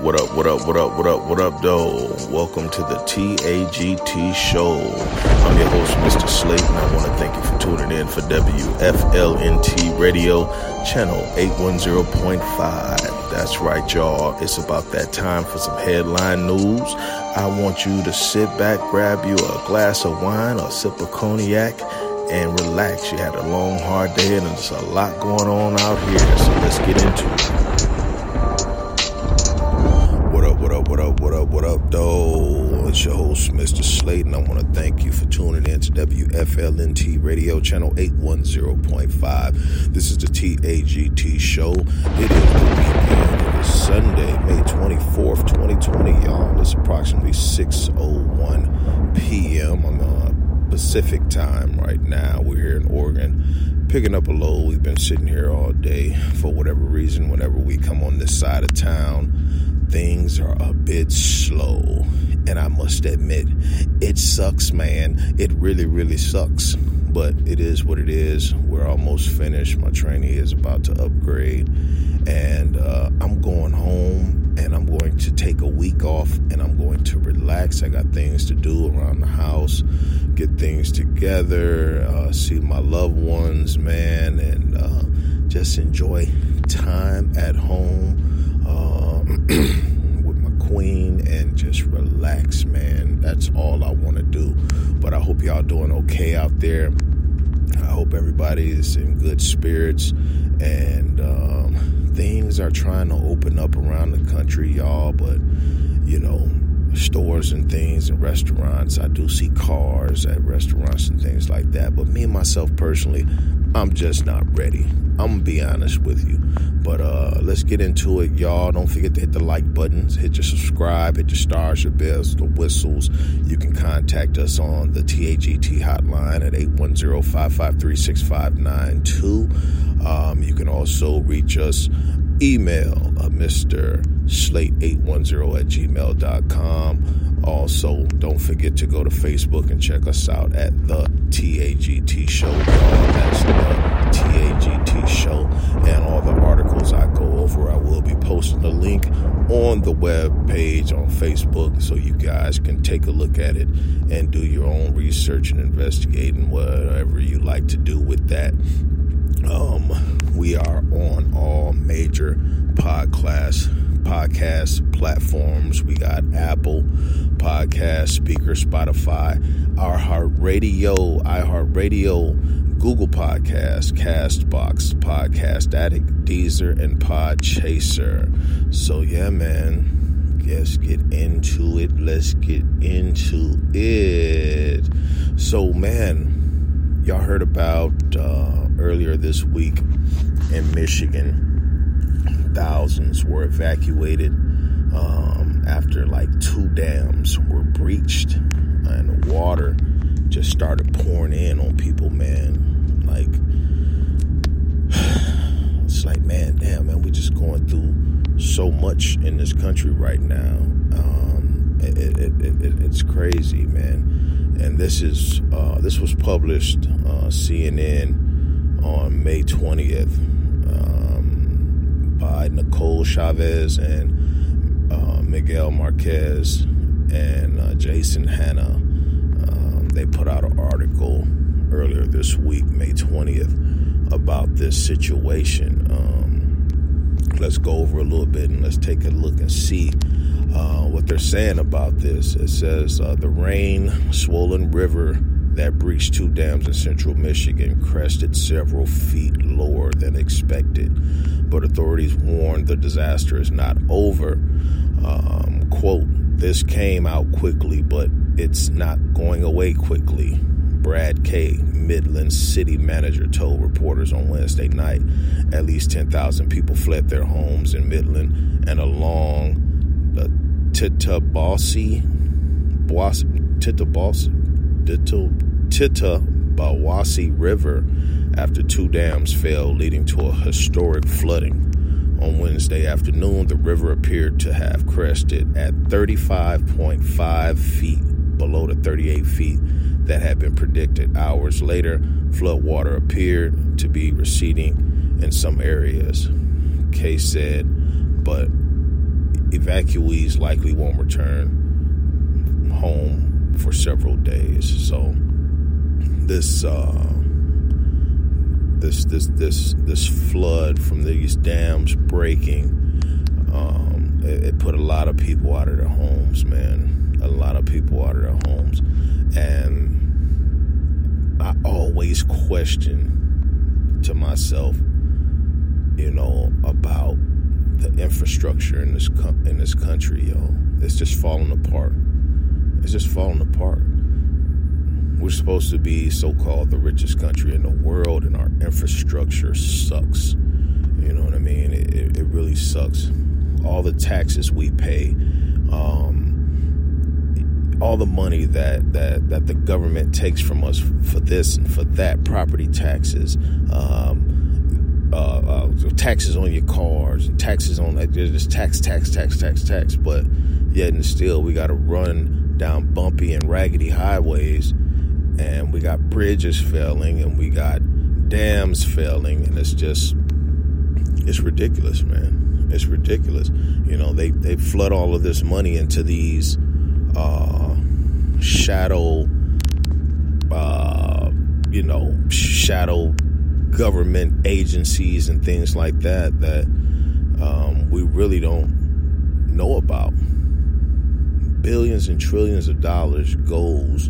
What up, what up, what up, what up, what up, though? Welcome to the TAGT show. I'm your host, Mr. Slate, and I want to thank you for tuning in for WFLNT Radio, channel 810.5. That's right, y'all. It's about that time for some headline news. I want you to sit back, grab you a glass of wine or sip of cognac and relax. You had a long, hard day, and there's a lot going on out here, so let's get into it. What up, what up, what up, though? It's your host, Mr. Slate, and I want to thank you for tuning in to WFLNT Radio Channel 810.5. This is the TAGT show. It is the weekend. It is Sunday, May 24th, 2020, y'all. It's approximately 6.01 p.m. on the Pacific time right now. We're here in Oregon picking up a load. We've been sitting here all day for whatever reason. Whenever we come on this side of town, things are a bit slow. And I must admit, it sucks, man. It really, really sucks. But it is what it is. We're almost finished. My training is about to upgrade. And uh, I'm going home and I'm going to take a week off and I'm going to relax. I got things to do around the house, get things together, uh, see my loved ones, man, and uh, just enjoy time at home with my queen and just relax, man. That's all I want to do. But I hope y'all doing okay out there. I hope everybody is in good spirits and um, things are trying to open up around the country, y'all. But you know, stores and things and restaurants. I do see cars at restaurants and things like that. But me and myself personally, I'm just not ready. I'm gonna be honest with you. But uh, let's get into it, y'all. Don't forget to hit the like buttons, hit your subscribe, hit your stars, your bells, the whistles. You can contact us on the TAGT hotline at 810-553-6592. Um, you can also reach us email uh, Mr. Slate810 at gmail.com. Also, don't forget to go to Facebook and check us out at the TAGT Show. That's the TAGT Show. And all the articles I go over, I will be posting the link on the web page on Facebook so you guys can take a look at it and do your own research and investigating whatever you like to do with that. Um, we are on all major podcast podcast platforms. We got Apple Podcast, Spreaker, Spotify, Our Heart iHeartRadio, iHeartRadio, Google Podcast, Castbox, Podcast Addict, Deezer, and Podchaser. So yeah, man, let's get into it. Let's get into it. So man, y'all heard about uh, earlier this week in Michigan. Thousands were evacuated um, after like two dams were breached and the water just started pouring in on people, man. Like, it's like, man, damn, man, we're just going through so much in this country right now. Um, it, it, it, it's crazy, man. And this is uh, this was published uh, CNN on May twentieth by Nicole Chavez and uh, Miguel Marquez and uh, Jason Hanna. Um, they put out an article earlier this week, May 20th, about this situation. Um, let's go over a little bit and let's take a look and see uh, what they're saying about this. It says uh, the rain swollen river that breached two dams in central Michigan crested several feet lower than expected. But authorities warned the disaster is not over. Um, quote, this came out quickly, but it's not going away quickly. Brad Kaye, Midland city manager, told reporters on Wednesday night at least 10,000 people fled their homes in Midland and along the Tittabawassee, Tittabawassee River after two dams fell, leading to a historic flooding. On Wednesday afternoon, the river appeared to have crested at 35.5 feet below the 38 feet that had been predicted. Hours later, floodwater appeared to be receding in some areas. Kaye said, but evacuees likely won't return home for several days. So this uh, this this this this flood from these dams breaking, um, it, it put a lot of people out of their homes, man. A lot of people out of their homes, and I always question to myself, you know, about the infrastructure in this in this country, yo. It's just falling apart. It's just falling apart. We're supposed to be so called the richest country in the world, and our infrastructure sucks. You know what I mean? It, it, it really sucks. All the taxes we pay, um, all the money that, that, that the government takes from us for this and for that, property taxes, um, uh, uh, taxes on your cars, and taxes on like there's just tax, tax, tax, tax, tax. But yet and still, we got to run down bumpy and raggedy highways and we got bridges failing and we got dams failing and it's just it's ridiculous man. It's ridiculous. You know they they flood all of this money into these uh shadow uh you know shadow government agencies and things like that that um, we really don't know about billions and trillions of dollars goes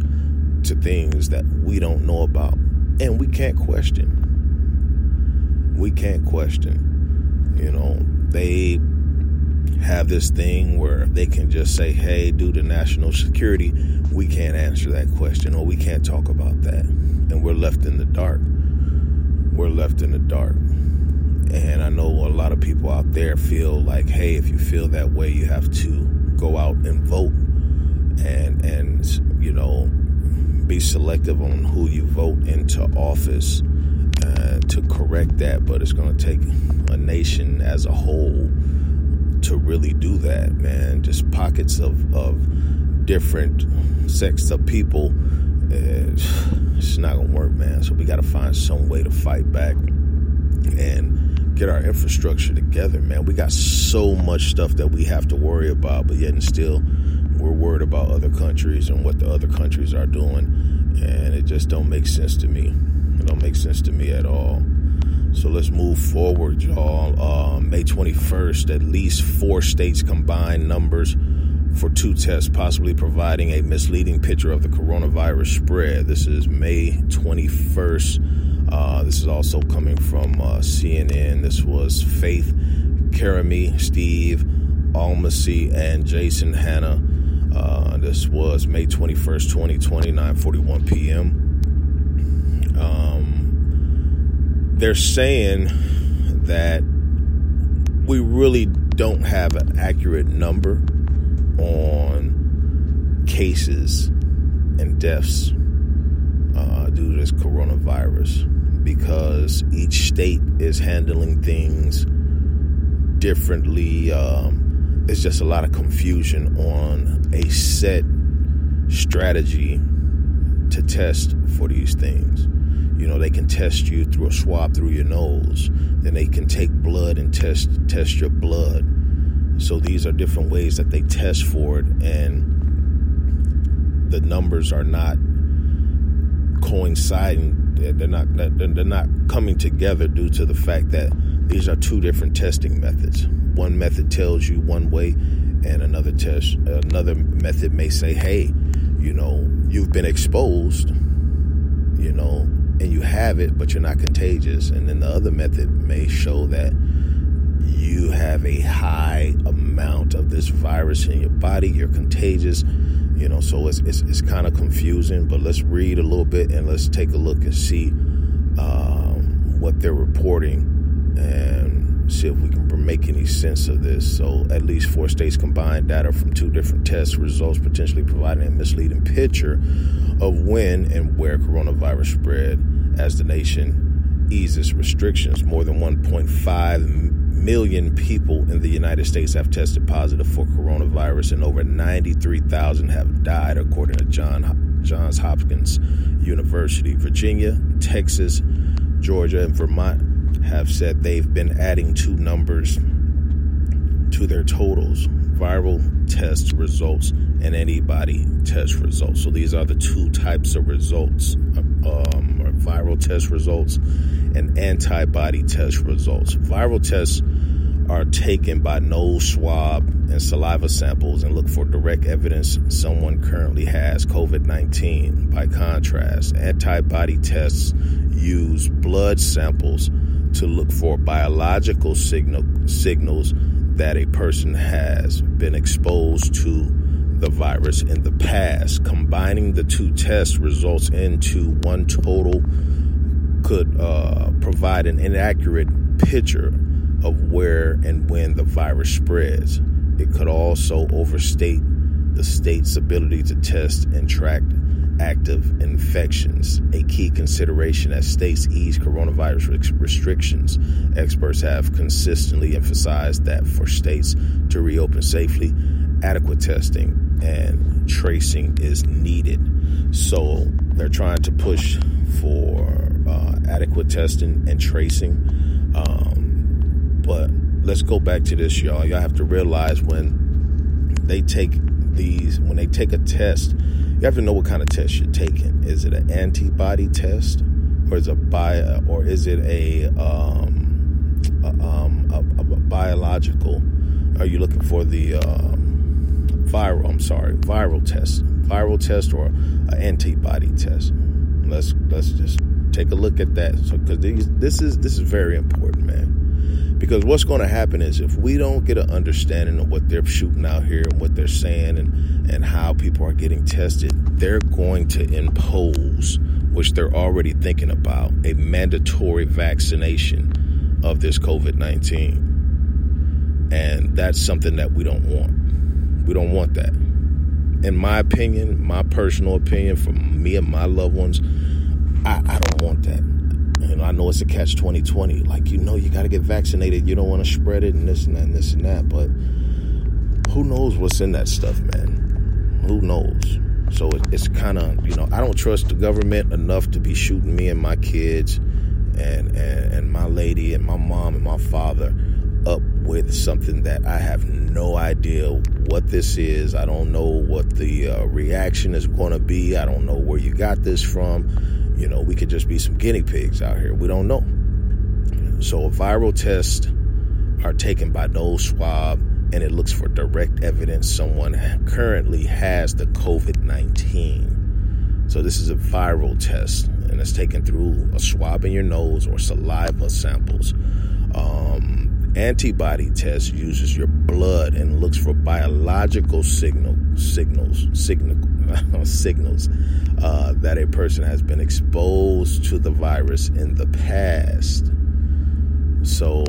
to things that we don't know about and we can't question. We can't question. You know, they have this thing where they can just say, hey, due to national security, we can't answer that question or we can't talk about that. And we're left in the dark. We're left in the dark. And I know a lot of people out there feel like, hey, if you feel that way, you have to go out and vote and and you know be selective on who you vote into office uh, to correct that, but it's going to take a nation as a whole to really do that, man. Just pockets of, of different sects of people. Uh, it's not going to work, man. So we got to find some way to fight back and get our infrastructure together, man. We got so much stuff that we have to worry about, but yet and still we're worried about other countries and what the other countries are doing, and it just don't make sense to me. It don't make sense to me at all. So let's move forward, y'all. Uh, May 21st, at least four states combined numbers for two tests, possibly providing a misleading picture of the coronavirus spread. This is May 21st. Uh, this is also coming from uh, CNN. This was Faith Karimi, Steve Almasy, and Jason Hanna uh, this was May 21st, 2020, 9:41 p.m. Um, they're saying that we really don't have an accurate number on cases and deaths uh, due to this coronavirus because each state is handling things differently. Um, it's just a lot of confusion on a set strategy to test for these things. You know, they can test you through a swab through your nose. Then they can take blood and test test your blood. So these are different ways that they test for it, and the numbers are not coinciding. They're not they're not coming together due to the fact that these are two different testing methods. One method tells you one way and another test another method may say hey you know you've been exposed you know and you have it but you're not contagious. And then the other method may show that you have a high amount of this virus in your body. You're contagious you know so it's it's, it's kind of confusing but let's read a little bit and let's take a look and see um, what they're reporting and see if we can make any sense of this. So, at least four states combined data from two different tests results, potentially providing a misleading picture of when and where coronavirus spread as the nation eases restrictions. More than 1.5 million people in the United States have tested positive for coronavirus, and over 93,000 have died, according to John, Johns Hopkins University. Virginia, Texas, Georgia, and Vermont have said they've been adding two numbers to their totals viral test results and antibody test results. So these are the two types of results um, viral test results and antibody test results. Viral tests are taken by nose swab and saliva samples and look for direct evidence someone currently has COVID 19. By contrast, antibody tests use blood samples to look for biological signal, signals that a person has been exposed to the virus in the past. Combining the two tests results into one total could uh, provide an inaccurate picture of where and when the virus spreads. It could also overstate the state's ability to test and track active infections, a key consideration as states ease coronavirus restrictions. Experts have consistently emphasized that for states to reopen safely, adequate testing and tracing is needed. So they're trying to push for uh, adequate testing and tracing. Um, but let's go back to this, y'all. Y'all have to realize when they take these, when they take a test, you have to know what kind of test you're taking. Is it an antibody test, or is it a bio, or is it a, um, a, um, a, a biological? Are you looking for the um, viral? I'm sorry, viral test, viral test, or an antibody test? Let's let's just take a look at that. So, because this is this is very important, man. Because what's going to happen is if we don't get an understanding of what they're shooting out here and what they're saying and, and how people are getting tested, they're going to impose, which they're already thinking about, a mandatory vaccination of this COVID 19. And that's something that we don't want. We don't want that. In my opinion, my personal opinion, for me and my loved ones, I, I don't want that. And I know it's a catch 2020. Like, you know, you got to get vaccinated. You don't want to spread it and this and that and this and that. But who knows what's in that stuff, man? Who knows? So it's kind of, you know, I don't trust the government enough to be shooting me and my kids and, and, and my lady and my mom and my father with something that I have no idea what this is. I don't know what the uh, reaction is going to be. I don't know where you got this from. You know, we could just be some guinea pigs out here. We don't know. So, a viral tests are taken by nose swab and it looks for direct evidence someone currently has the COVID 19. So, this is a viral test and it's taken through a swab in your nose or saliva samples. Um, antibody test uses your blood and looks for biological signal signals signal signals uh, that a person has been exposed to the virus in the past. So,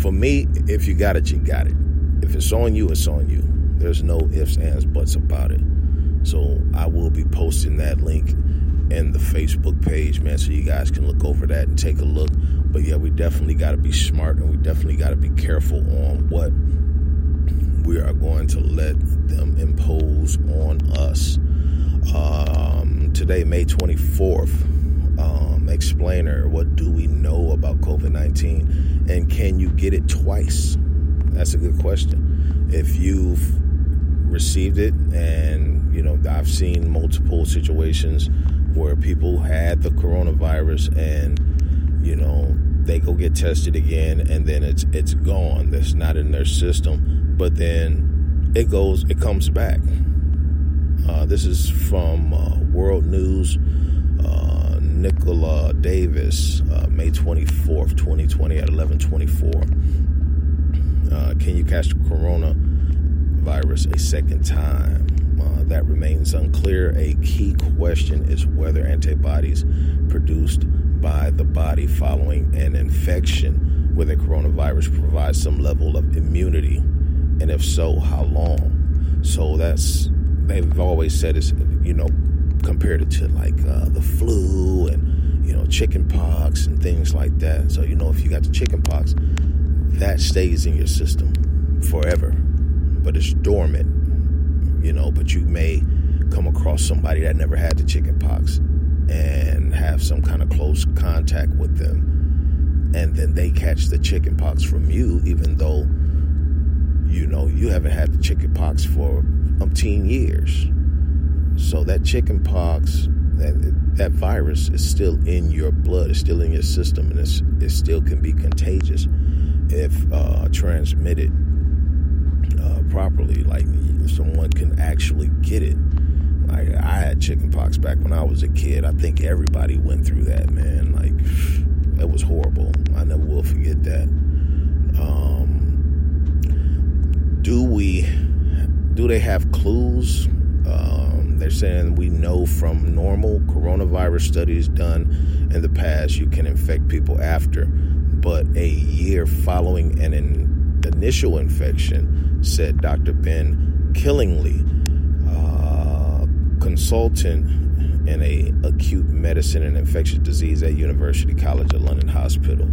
for me, if you got it, you got it. If it's on you, it's on you. There's no ifs, ands, buts about it. So, I will be posting that link in the Facebook page, man, so you guys can look over that and take a look. But yeah, we definitely got to be smart and we definitely got to be careful on what we are going to let them impose on us. Um, today, May 24th, um, explainer what do we know about COVID 19 and can you get it twice? That's a good question. If you've received it, and you know, I've seen multiple situations where people had the coronavirus and you know they go get tested again and then it's it's gone that's not in their system but then it goes it comes back uh, this is from uh, World News. Uh, Nicola Davis, uh, May 24th, 2020 at 1124. Uh, can you catch the coronavirus a second time? That remains unclear. A key question is whether antibodies produced by the body following an infection with a coronavirus provide some level of immunity, and if so, how long? So that's they've always said is you know compared it to like uh, the flu and you know chicken pox and things like that. So you know if you got the chicken pox, that stays in your system forever, but it's dormant. You know, but you may come across somebody that never had the chicken pox and have some kind of close contact with them and then they catch the chicken pox from you, even though you know you haven't had the chicken pox for umpteen years. So that chicken pox, that that virus is still in your blood, it's still in your system, and it still can be contagious if uh, transmitted properly. Like someone can actually get it. Like I had chickenpox back when I was a kid. I think everybody went through that, man. Like it was horrible. I never will forget that. Um, do we? Do they have clues? Um, they're saying we know from normal coronavirus studies done in the past you can infect people after, but a year following an in, initial infection, said Dr. Ben Killingley, uh, consultant in a acute medicine and infectious disease at University College of London Hospital.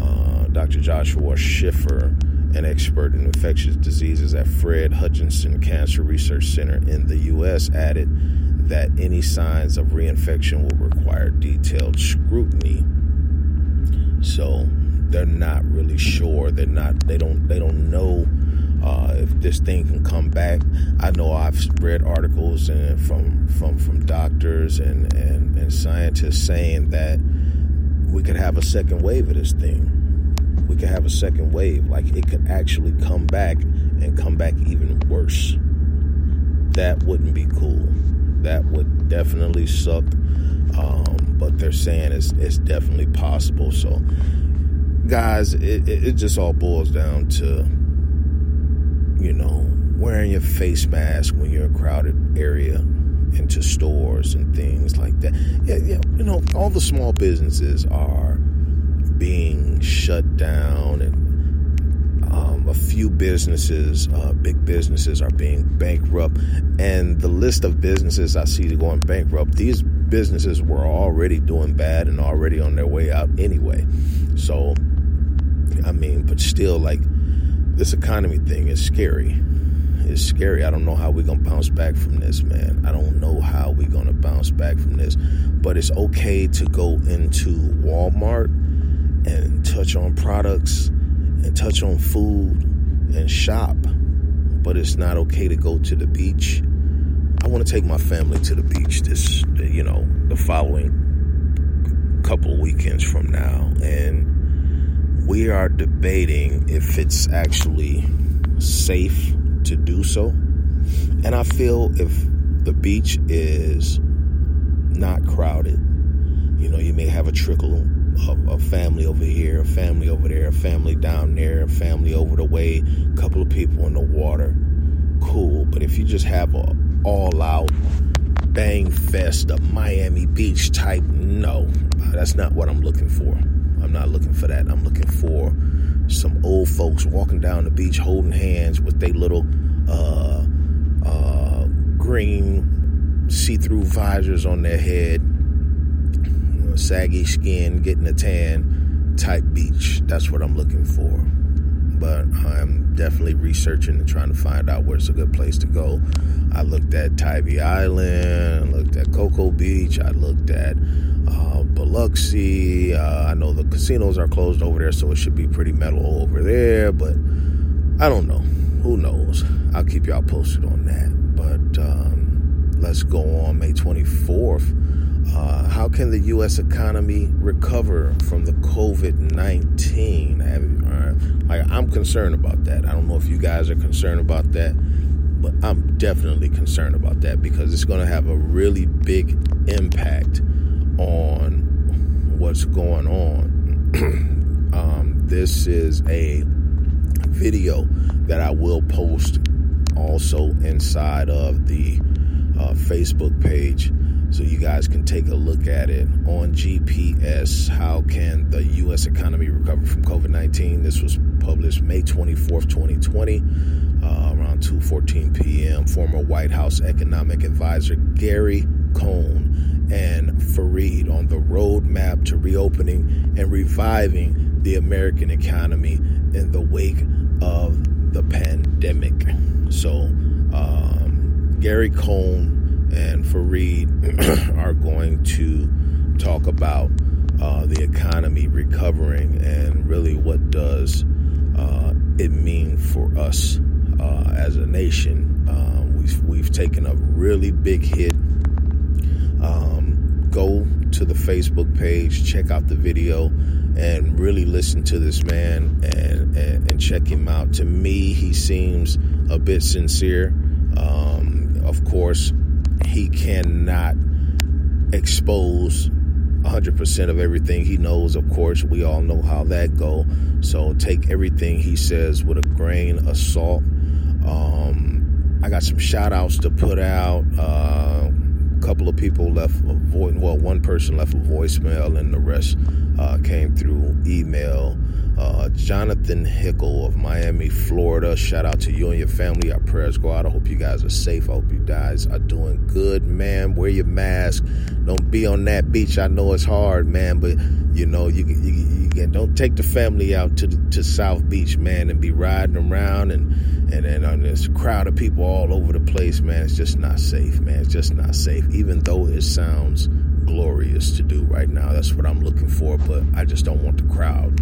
Uh, Dr. Joshua Schiffer an expert in infectious diseases at Fred Hutchinson Cancer Research Center in the U.S., added that any signs of reinfection will require detailed scrutiny. So they're not really sure. They're not. They don't. They don't know uh, if this thing can come back. I know I've read articles and from from from doctors and, and and scientists saying that we could have a second wave of this thing we could have a second wave. Like it could actually come back and come back even worse. That wouldn't be cool. That would definitely suck. Um, but they're saying it's, it's definitely possible. So, guys, it, it, it just all boils down to, you know, wearing your face mask when you're in a crowded area into stores and things like that. Yeah, yeah, you know, all the small businesses are being shut down and um, a few businesses, uh, big businesses, are being bankrupt. And the list of businesses I see going bankrupt, these businesses were already doing bad and already on their way out anyway. So, I mean, but still, like, this economy thing is scary. It's scary. I don't know how we're going to bounce back from this, man. I don't know how we're going to bounce back from this. But it's okay to go into Walmart and touch on products and touch on food and shop. But it's not okay to go to the beach. I want to take my family to the beach this, you know, the following couple weekends from now. And we are debating if it's actually safe to do so. And I feel if the beach is not crowded, you know, you may have a trickle of a, family over here, a family over there, a family down there, a family over the way, a couple of people in the water. Cool. But if you just have a all out bang fest, a Miami Beach type, no, that's not what I'm looking for. Not looking for that. I'm looking for some old folks walking down the beach holding hands with their little uh, uh, green see through visors on their head saggy skin, getting a tan type beach. That's what I'm looking for. But I'm definitely researching and trying to find out where's a good place to go. I looked at Tybee Island, I looked at Cocoa Beach, I looked at uh, Biloxi. Uh, I know the casinos are closed over there, so it should be pretty mellow over there, but I don't know. Who knows? I'll keep y'all posted on that. But um, let's go on May 24th. Uh, how can the U.S. economy recover from the COVID 19? Uh, I'm concerned about that. I don't know if you guys are concerned about that, but I'm definitely concerned about that because it's going to have a really big impact on what's going on. um, this is a video that I will post also inside of the uh, Facebook page so you guys can take a look at it on GPS. How can the U.S. economy recover from COVID 19? This was published May 24th, 2020, uh, around 2:14 p.m. Former White House economic advisor Gary Cohn and Fareed on the roadmap to reopening and reviving the American economy in the wake of the pandemic. So, um, Gary Cohn and Fareed are going to talk about uh, the economy recovering and really what does uh, it mean for us uh, as a nation. Uh, we've, we've taken a really big hit. To the Facebook page, check out the video, and really listen to this man and, and, and check him out. To me, he seems a bit sincere. Um, of course, he cannot expose 100% of everything he knows. Of course, we all know how that go. So take everything he says with a grain of salt. Um, I got some shout outs to put out. Uh, couple of people left a voice, well, one person left a voicemail and the rest uh, came through email. Uh, Jonathan Hickle of Miami, Florida. Shout out to you and your family. Our prayers go out. I hope you guys are safe. I hope you guys are doing good, man. Wear your mask. Don't be on that beach. I know it's hard, man, but you know you you, you can, don't take the family out to the, to South Beach, man, and be riding around and and then on this crowd of people all over the place, man. It's just not safe, man. It's just not safe. Even though it sounds glorious to do right now, that's what I'm looking for. But I just don't want the crowd.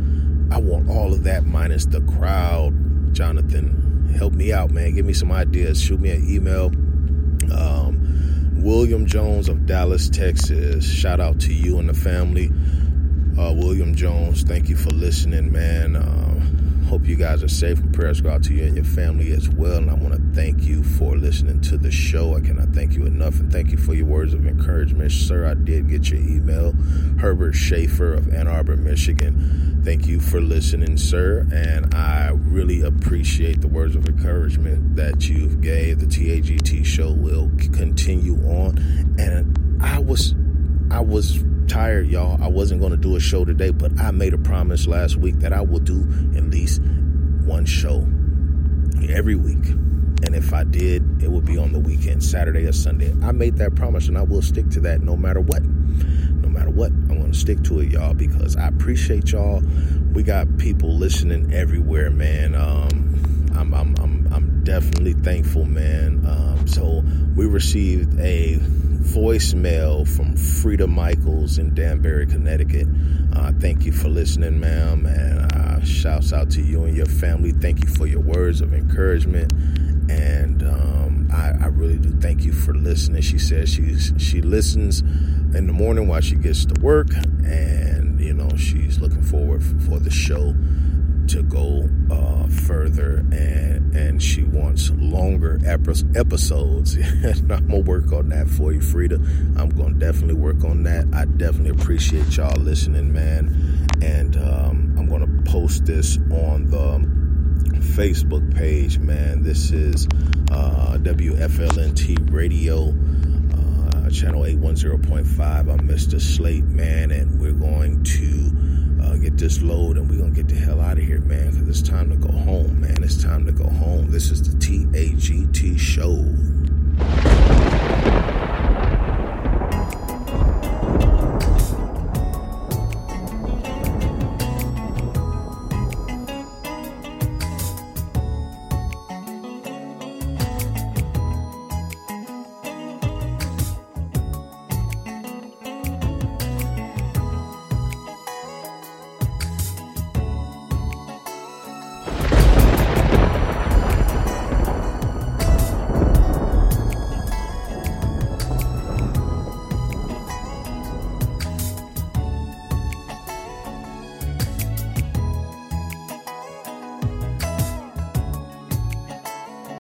I want all of that minus the crowd. Jonathan, help me out, man. Give me some ideas. Shoot me an email. Um, William Jones of Dallas, Texas. Shout out to you and the family. Uh, William Jones, thank you for listening, man. Uh, hope you guys are safe and prayers go out to you and your family as well. And I want to thank you for listening to the show. I cannot thank you enough. And thank you for your words of encouragement. Sir, I did get your email. Herbert Schaefer of Ann Arbor, Michigan. Thank you for listening, sir. And I really appreciate the words of encouragement that you've gave. The TAGT show will continue on. And I was, I was tired, y'all. I wasn't going to do a show today, but I made a promise last week that I will do at least one show every week. And if I did, it would be on the weekend, Saturday or Sunday. I made that promise and I will stick to that no matter what. No matter what, I'm going to stick to it, y'all, because I appreciate y'all. We got people listening everywhere, man. Um, I'm, I'm, I'm, I'm definitely thankful, man. Um, so we received a voicemail from Frida Michaels in Danbury, Connecticut. Uh, thank you for listening, ma'am, and uh, shouts out to you and your family. Thank you for your words of encouragement, and um, I, I, really do thank you for listening. She says she's she listens in the morning while she gets to work, and you know she's looking forward for the show to go uh, further, and and she wants longer episodes. I'm gonna work on that for you, Frida. I'm gonna definitely work on that. I definitely appreciate y'all listening, man, and um, I'm gonna post this on the Facebook page, man. This is uh, WFLNT Radio uh, channel 810.5. I'm Mr. Slate, man, and we're going to uh, get this load and we're going to get the hell out of here, man, because it's time to go home, man. It's time to go home. This is the TAGT.